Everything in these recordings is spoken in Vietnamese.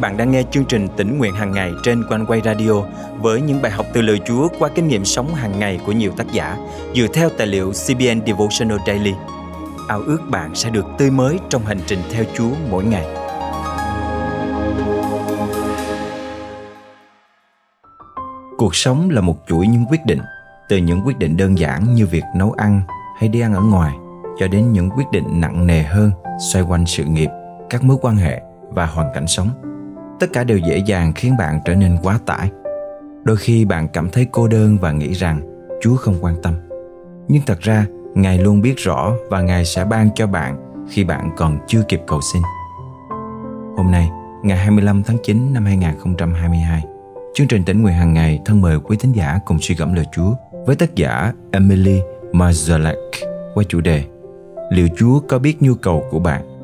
bạn đang nghe chương trình tỉnh nguyện hàng ngày trên quanh quay radio với những bài học từ lời Chúa qua kinh nghiệm sống hàng ngày của nhiều tác giả dựa theo tài liệu CBN Devotional Daily. Ao ước bạn sẽ được tươi mới trong hành trình theo Chúa mỗi ngày. Cuộc sống là một chuỗi những quyết định, từ những quyết định đơn giản như việc nấu ăn hay đi ăn ở ngoài cho đến những quyết định nặng nề hơn xoay quanh sự nghiệp, các mối quan hệ và hoàn cảnh sống tất cả đều dễ dàng khiến bạn trở nên quá tải. Đôi khi bạn cảm thấy cô đơn và nghĩ rằng chúa không quan tâm. Nhưng thật ra, ngài luôn biết rõ và ngài sẽ ban cho bạn khi bạn còn chưa kịp cầu xin. Hôm nay, ngày 25 tháng 9 năm 2022 chương trình tỉnh nguyện hàng ngày thân mời quý thính giả cùng suy gẫm lời Chúa với tác giả Emily Marzalek qua chủ đề Liệu Chúa có biết nhu cầu của bạn?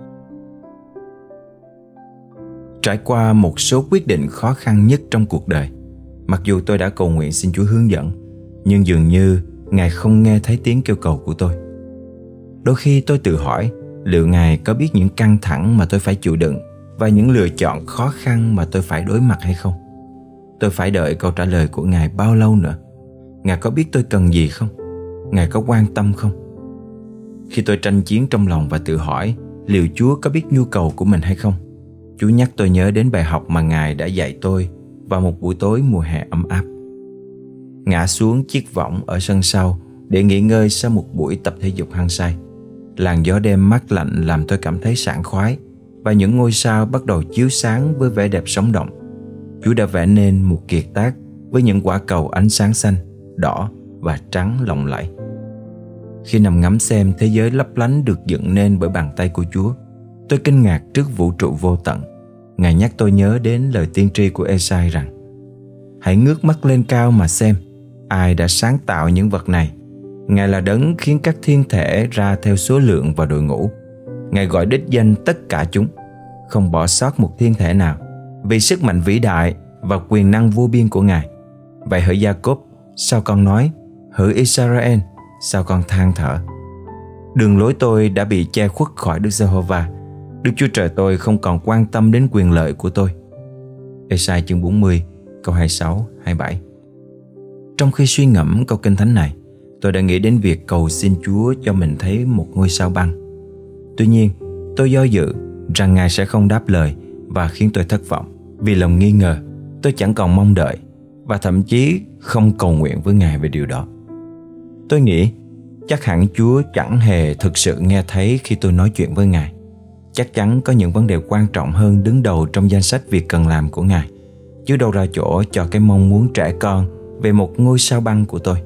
Trải qua một số quyết định khó khăn nhất trong cuộc đời. Mặc dù tôi đã cầu nguyện xin chúa hướng dẫn, nhưng dường như ngài không nghe thấy tiếng kêu cầu của tôi. Đôi khi tôi tự hỏi, liệu ngài có biết những căng thẳng mà tôi phải chịu đựng và những lựa chọn khó khăn mà tôi phải đối mặt hay không? Tôi phải đợi câu trả lời của ngài bao lâu nữa? Ngài có biết tôi cần gì không? Ngài có quan tâm không? Khi tôi tranh chiến trong lòng và tự hỏi, liệu chúa có biết nhu cầu của mình hay không? Chúa nhắc tôi nhớ đến bài học mà Ngài đã dạy tôi vào một buổi tối mùa hè ấm áp. Ngã xuống chiếc võng ở sân sau để nghỉ ngơi sau một buổi tập thể dục hăng say. Làn gió đêm mát lạnh làm tôi cảm thấy sảng khoái và những ngôi sao bắt đầu chiếu sáng với vẻ đẹp sống động. Chúa đã vẽ nên một kiệt tác với những quả cầu ánh sáng xanh, đỏ và trắng lộng lẫy. Khi nằm ngắm xem thế giới lấp lánh được dựng nên bởi bàn tay của Chúa, Tôi kinh ngạc trước vũ trụ vô tận. Ngài nhắc tôi nhớ đến lời tiên tri của Esai rằng Hãy ngước mắt lên cao mà xem ai đã sáng tạo những vật này. Ngài là đấng khiến các thiên thể ra theo số lượng và đội ngũ. Ngài gọi đích danh tất cả chúng, không bỏ sót một thiên thể nào vì sức mạnh vĩ đại và quyền năng vô biên của Ngài. Vậy hỡi Jacob, sao con nói? Hỡi Israel, sao con than thở? Đường lối tôi đã bị che khuất khỏi Đức Giê-hô-va Đức Chúa Trời tôi không còn quan tâm đến quyền lợi của tôi. Esai chương 40, câu 26, 27 Trong khi suy ngẫm câu kinh thánh này, tôi đã nghĩ đến việc cầu xin Chúa cho mình thấy một ngôi sao băng. Tuy nhiên, tôi do dự rằng Ngài sẽ không đáp lời và khiến tôi thất vọng. Vì lòng nghi ngờ, tôi chẳng còn mong đợi và thậm chí không cầu nguyện với Ngài về điều đó. Tôi nghĩ chắc hẳn Chúa chẳng hề thực sự nghe thấy khi tôi nói chuyện với Ngài chắc chắn có những vấn đề quan trọng hơn đứng đầu trong danh sách việc cần làm của Ngài, chứ đâu ra chỗ cho cái mong muốn trẻ con về một ngôi sao băng của tôi.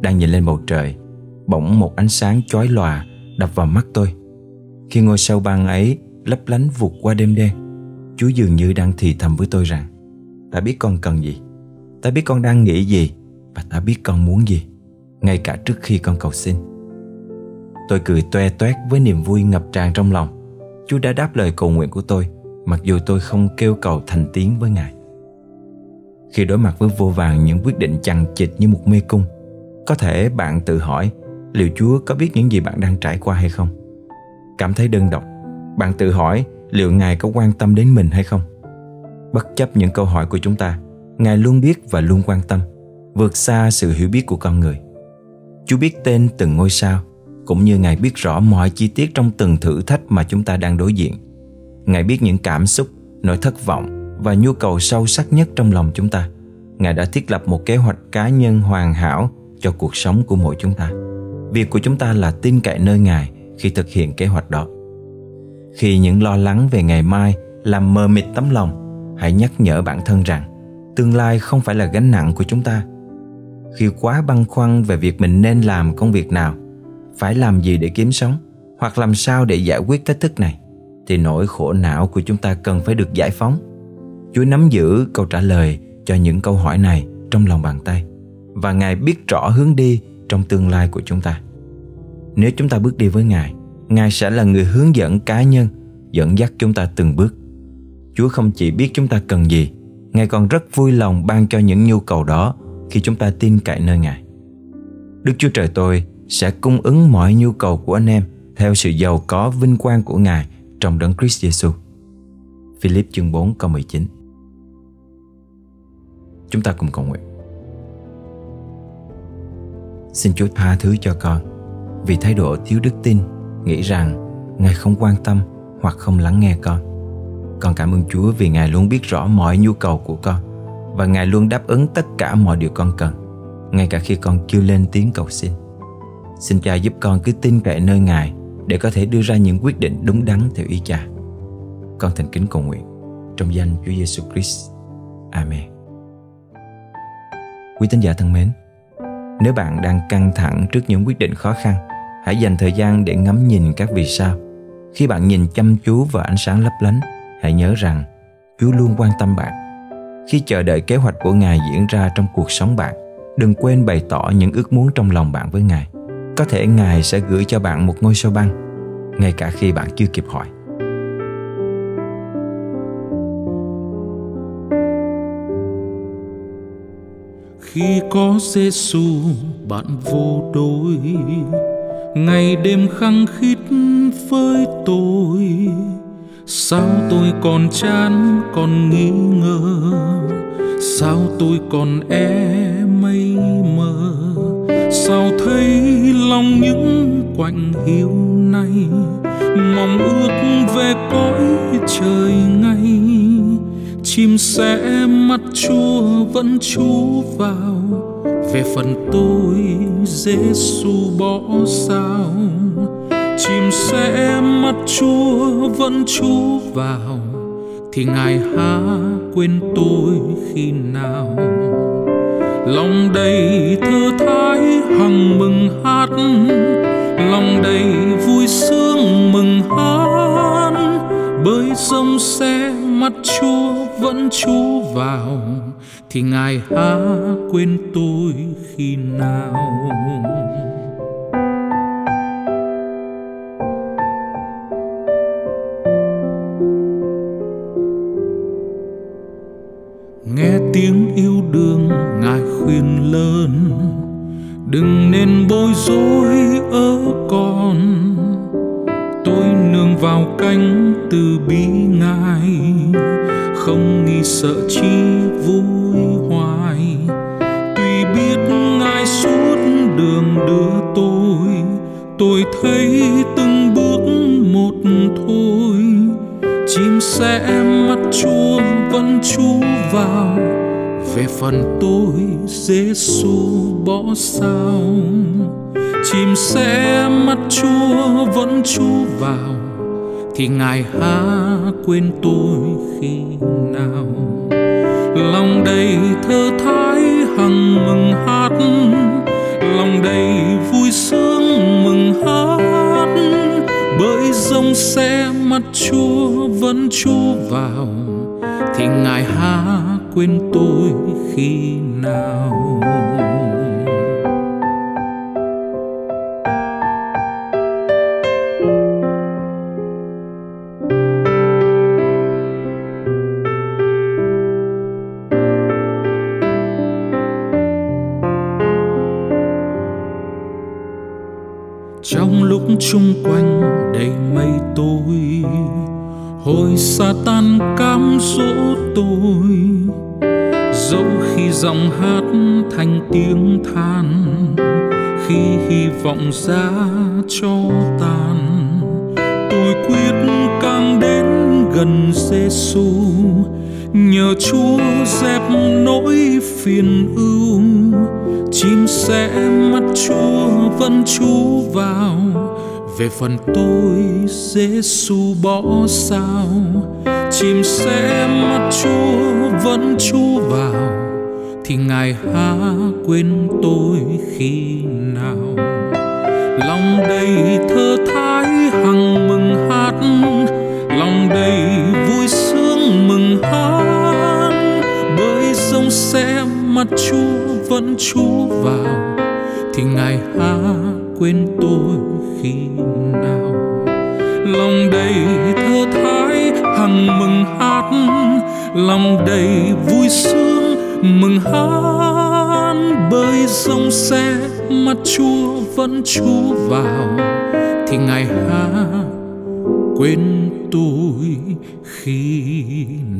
Đang nhìn lên bầu trời, bỗng một ánh sáng chói lòa đập vào mắt tôi. Khi ngôi sao băng ấy lấp lánh vụt qua đêm đen, Chúa dường như đang thì thầm với tôi rằng Ta biết con cần gì, ta biết con đang nghĩ gì và ta biết con muốn gì, ngay cả trước khi con cầu xin. Tôi cười toe toét với niềm vui ngập tràn trong lòng. Chúa đã đáp lời cầu nguyện của tôi, mặc dù tôi không kêu cầu thành tiếng với Ngài. Khi đối mặt với vô vàng những quyết định chằng chịt như một mê cung, có thể bạn tự hỏi liệu Chúa có biết những gì bạn đang trải qua hay không? Cảm thấy đơn độc, bạn tự hỏi liệu Ngài có quan tâm đến mình hay không? Bất chấp những câu hỏi của chúng ta, Ngài luôn biết và luôn quan tâm, vượt xa sự hiểu biết của con người. Chúa biết tên từng ngôi sao, cũng như Ngài biết rõ mọi chi tiết trong từng thử thách mà chúng ta đang đối diện. Ngài biết những cảm xúc, nỗi thất vọng và nhu cầu sâu sắc nhất trong lòng chúng ta. Ngài đã thiết lập một kế hoạch cá nhân hoàn hảo cho cuộc sống của mỗi chúng ta. Việc của chúng ta là tin cậy nơi Ngài khi thực hiện kế hoạch đó. Khi những lo lắng về ngày mai làm mờ mịt tấm lòng, hãy nhắc nhở bản thân rằng tương lai không phải là gánh nặng của chúng ta. Khi quá băn khoăn về việc mình nên làm công việc nào, phải làm gì để kiếm sống? Hoặc làm sao để giải quyết thách thức này? Thì nỗi khổ não của chúng ta cần phải được giải phóng. Chúa nắm giữ câu trả lời cho những câu hỏi này trong lòng bàn tay. Và ngài biết rõ hướng đi trong tương lai của chúng ta. Nếu chúng ta bước đi với ngài ngài sẽ là người hướng dẫn cá nhân, dẫn dắt chúng ta từng bước. Chúa không chỉ biết chúng ta cần gì, ngài còn rất vui lòng ban cho những nhu cầu đó khi chúng ta tin cậy nơi ngài. Đức chúa trời tôi sẽ cung ứng mọi nhu cầu của anh em theo sự giàu có vinh quang của Ngài trong đấng Christ Jesus. Philip chương 4 câu 19 Chúng ta cùng cầu nguyện Xin Chúa tha thứ cho con vì thái độ thiếu đức tin, nghĩ rằng Ngài không quan tâm hoặc không lắng nghe con. Con cảm ơn Chúa vì Ngài luôn biết rõ mọi nhu cầu của con và Ngài luôn đáp ứng tất cả mọi điều con cần, ngay cả khi con kêu lên tiếng cầu xin. Xin Cha giúp con cứ tin cậy nơi Ngài để có thể đưa ra những quyết định đúng đắn theo ý Cha. Con thành kính cầu nguyện trong danh Chúa Giêsu Christ. Amen. Quý tín giả thân mến, nếu bạn đang căng thẳng trước những quyết định khó khăn, hãy dành thời gian để ngắm nhìn các vì sao. Khi bạn nhìn chăm chú vào ánh sáng lấp lánh, hãy nhớ rằng Chúa luôn quan tâm bạn. Khi chờ đợi kế hoạch của Ngài diễn ra trong cuộc sống bạn, đừng quên bày tỏ những ước muốn trong lòng bạn với Ngài. Có thể Ngài sẽ gửi cho bạn một ngôi sao băng, ngay cả khi bạn chưa kịp hỏi. khi có Giêsu bạn vô đôi ngày đêm khăng khít với tôi. Sao tôi còn chán còn nghi ngờ? Sao tôi còn e mây mờ? Sao thấy lòng những quạnh hiu này, mong ước về cõi trời ngay. Chim sẽ mắt chúa vẫn chú vào, về phần tôi Giêsu bỏ sao. Chim sẽ mắt chúa vẫn chú vào, thì ngài há quên tôi khi nào? Lòng đầy thơ thái hằng mừng hát lòng đầy vui sướng mừng hát bơi sông xe mắt chúa vẫn chú vào. Thì ngài há quên tôi khi nào? Đừng bối rối ở con. Tôi nương vào cánh từ bi ngài, không nghi sợ chi vui hoài. Tuy biết ngài suốt đường đưa tôi tôi thấy từng bước một thôi. Chim sẽ mắt chúa vẫn chú vào về phần tôi Giêsu bỏ sao chim sẽ mắt chúa vẫn chú vào. Thì ngài há quên tôi khi nào? Lòng đầy thơ thái hằng mừng hát. Lòng đầy vui sướng mừng hát. Bởi rông xe mắt chúa vẫn chú vào. Thì ngài há quên tôi khi nào. Trong lúc chung quanh đầy mây tối hồi sa tan cám dỗ tôi, dẫu khi giọng hát thành tiếng than, khi hy vọng ra cho tan tôi quyết càng đến gần Giêsu nhờ Chúa dẹp nỗi phiền ưu, chim sẽ mắt Chúa vẫn chú vào về phần tôi Giêsu bỏ sao? Chim sẽ mắt Chúa, vẫn chú vào. Thì ngài há quên tôi khi nào? Lòng đầy thơ thái hằng mừng hát. Lòng đầy vui sướng mừng hát. Bởi sông sẽ mắt chúa, vẫn chú vào. Thì ngài há quên tôi khi nào. Lòng đầy thơ thái hằng mừng hát, lòng đầy vui sướng mừng hát. Bơi sông xe mắt chúa vẫn chú vào, thì ngài ha quên tôi khi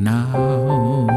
nào.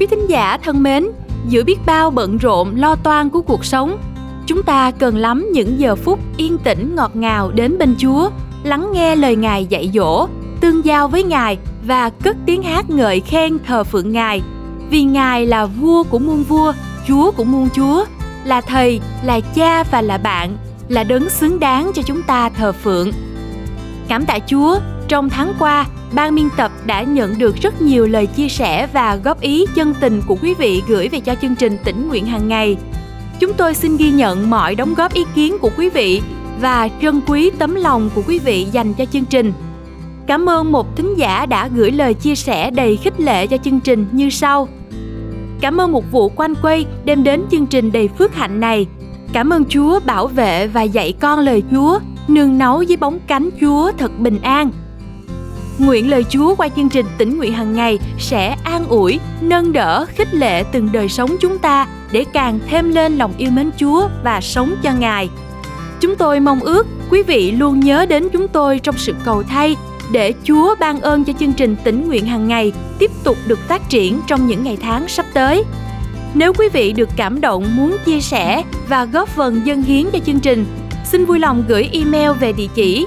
Quý thính giả thân mến, giữa biết bao bận rộn lo toan của cuộc sống, chúng ta cần lắm những giờ phút yên tĩnh ngọt ngào đến bên Chúa, lắng nghe lời Ngài dạy dỗ, tương giao với Ngài và cất tiếng hát ngợi khen thờ phượng Ngài. Vì Ngài là vua của muôn vua, Chúa của muôn chúa, là thầy, là cha và là bạn, là đấng xứng đáng cho chúng ta thờ phượng. Cảm tạ Chúa, trong tháng qua, ban biên tập đã nhận được rất nhiều lời chia sẻ và góp ý chân tình của quý vị gửi về cho chương trình tỉnh nguyện hàng ngày. Chúng tôi xin ghi nhận mọi đóng góp ý kiến của quý vị và trân quý tấm lòng của quý vị dành cho chương trình. Cảm ơn một thính giả đã gửi lời chia sẻ đầy khích lệ cho chương trình như sau. Cảm ơn một vụ quanh quay đem đến chương trình đầy phước hạnh này. Cảm ơn Chúa bảo vệ và dạy con lời Chúa, nương náu dưới bóng cánh Chúa thật bình an. Nguyện lời Chúa qua chương trình tỉnh nguyện hàng ngày sẽ an ủi, nâng đỡ, khích lệ từng đời sống chúng ta để càng thêm lên lòng yêu mến Chúa và sống cho Ngài. Chúng tôi mong ước quý vị luôn nhớ đến chúng tôi trong sự cầu thay để Chúa ban ơn cho chương trình tỉnh nguyện hàng ngày tiếp tục được phát triển trong những ngày tháng sắp tới. Nếu quý vị được cảm động muốn chia sẻ và góp phần dân hiến cho chương trình, xin vui lòng gửi email về địa chỉ